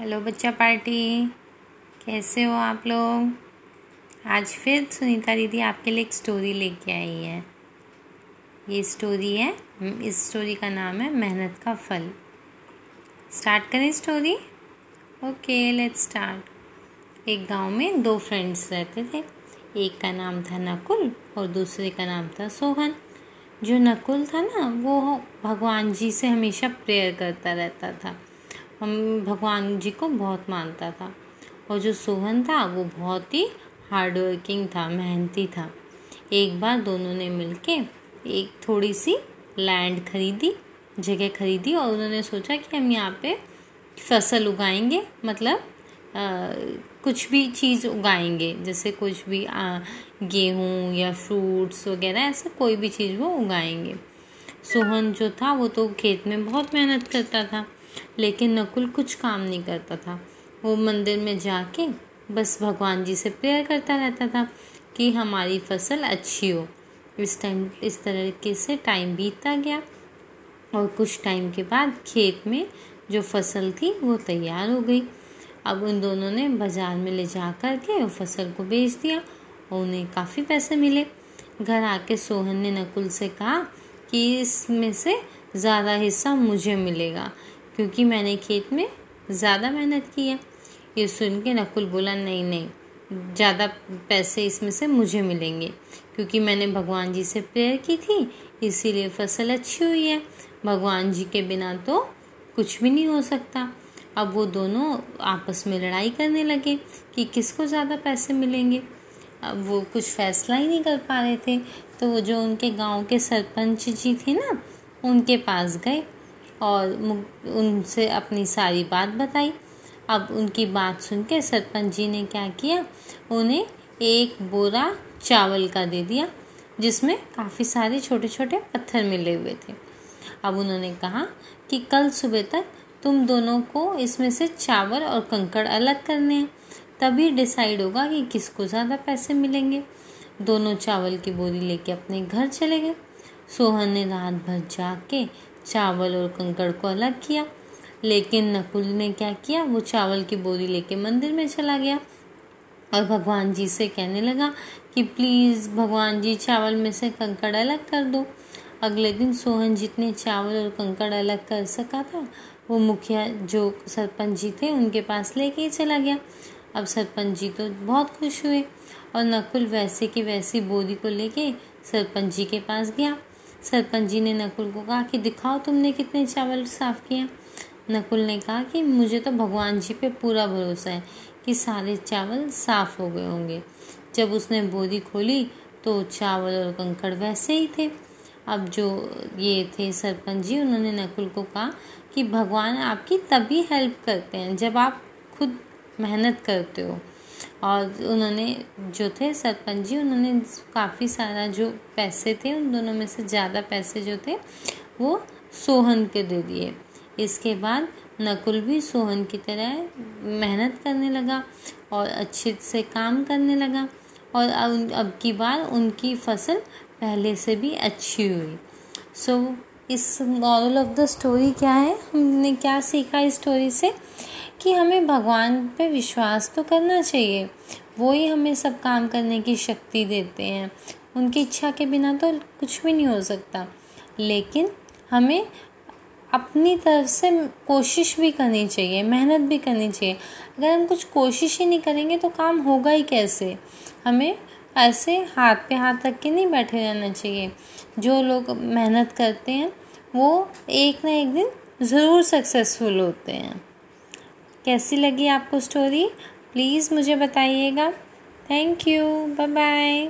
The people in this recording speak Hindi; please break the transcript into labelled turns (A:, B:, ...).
A: हेलो बच्चा पार्टी। कैसे हो आप लोग? आज फिर सुनीता दीदी आपके लिए एक स्टोरी लेके आई है। ये स्टोरी है इस स्टोरी का नाम है मेहनत का फल। स्टार्ट करें स्टोरी ओके लेट्स स्टार्ट एक गाँव में दो फ्रेंड्स रहते थे। एक का नाम था नकुल और दूसरे का नाम था सोहन। जो नकुल था ना, वो भगवान जी से हमेशा प्रेयर करता रहता था। हम भगवान जी को बहुत मानता था। और जो सोहन था वो बहुत ही हार्ड वर्किंग था मेहनती था। एक बार दोनों ने मिलके एक थोड़ी सी लैंड खरीदी जगह खरीदी और उन्होंने सोचा कि हम यहाँ पे फ़सल उगाएँगे मतलब आ, कुछ भी चीज़ उगाएँगे जैसे कुछ भी गेहूँ या फ्रूट्स वगैरह ऐसे कोई भी चीज़ वो उगाएँगे। सोहन जो था वो तो खेत में बहुत मेहनत करता था। लेकिन नकुल कुछ काम नहीं करता था। वो मंदिर में जाके बस भगवान जी से प्रेयर करता रहता था कि हमारी फ़सल अच्छी हो। इस टाइम इस तरीके से टाइम बीतता गया और कुछ टाइम के बाद खेत में जो फ़सल थी वो तैयार हो गई। अब उन दोनों ने बाज़ार में ले जा कर के वो फ़सल को बेच दिया और उन्हें काफ़ी पैसे मिले। घर आके सोहन ने नकुल से कहा कि इसमें से ज़्यादा हिस्सा मुझे मिलेगा। क्योंकि मैंने खेत में ज़्यादा मेहनत की है। ये सुन के नकुल बोला, नहीं नहीं, ज़्यादा पैसे इसमें से मुझे मिलेंगे। क्योंकि मैंने भगवान जी से प्रेयर की थी, इसीलिए फ़सल अच्छी हुई है। भगवान जी के बिना तो कुछ भी नहीं हो सकता। अब वो दोनों आपस में लड़ाई करने लगे कि किसको ज़्यादा पैसे मिलेंगे। अब वो कुछ फैसला ही नहीं कर पा रहे थे। तो वो जो उनके गाँव के सरपंच जी थे ना, उनके पास गए। और उनसे अपनी सारी बात बताई। अब उनकी बात सुन के सरपंच जी ने क्या किया? उन्हें एक बोरा चावल का दे दिया, जिसमें काफ़ी सारे छोटे छोटे पत्थर मिले हुए थे। अब उन्होंने कहा कि कल सुबह तक तुम दोनों को इसमें से चावल और कंकड़ अलग करने हैं। तभी डिसाइड होगा कि किसको ज़्यादा पैसे मिलेंगे। दोनों चावल की बोरी लेके अपने घर चले गए। सोहन ने रात भर जाके चावल और कंकड़ को अलग किया। लेकिन नकुल ने क्या किया? वो चावल की बोरी लेके मंदिर में चला गया और भगवान जी से कहने लगा कि प्लीज़ भगवान जी, चावल में से कंकड़ अलग कर दो। अगले दिन सोहन जितने चावल और कंकड़ अलग कर सका था। वो मुखिया जो सरपंच जी थे, उनके पास लेके ही चला गया। अब सरपंच जी तो बहुत खुश हुए और नकुल वैसे की वैसी बोरी को लेके सरपंच जी के पास गया। सरपंच जी ने नकुल को कहा कि दिखाओ तुमने कितने चावल साफ़ किए। नकुल ने कहा कि मुझे तो भगवान जी पे पूरा भरोसा है कि सारे चावल साफ़ हो गए होंगे। जब उसने बोरी खोली तो चावल और कंकड़ वैसे ही थे। अब जो ये थे सरपंच जी, उन्होंने नकुल को कहा कि भगवान आपकी तभी हेल्प करते हैं जब आप खुद मेहनत करते हो। और उन्होंने जो थे सरपंच जी उन्होंने काफ़ी सारा जो पैसे थे उन दोनों में से ज़्यादा पैसे जो थे वो सोहन के दे दिए। इसके बाद नकुल भी सोहन की तरह मेहनत करने लगा और अच्छे से काम करने लगा और अब की बार उनकी फ़सल पहले से भी अच्छी हुई। सो so, इस मॉरल ऑफ़ द स्टोरी क्या है? हमने क्या सीखा इस स्टोरी से? कि हमें भगवान पे विश्वास तो करना चाहिए। वो ही हमें सब काम करने की शक्ति देते हैं। उनकी इच्छा के बिना तो कुछ भी नहीं हो सकता। लेकिन हमें अपनी तरफ़ से कोशिश भी करनी चाहिए, मेहनत भी करनी चाहिए। अगर हम कुछ कोशिश ही नहीं करेंगे तो काम होगा ही कैसे? हमें ऐसे हाथ पे हाथ रख के नहीं बैठे रहना चाहिए। जो लोग मेहनत करते हैं, वो एक ना एक दिन ज़रूर सक्सेसफुल होते हैं। कैसी लगी आपको स्टोरी प्लीज़ मुझे बताइएगा। Thank you bye bye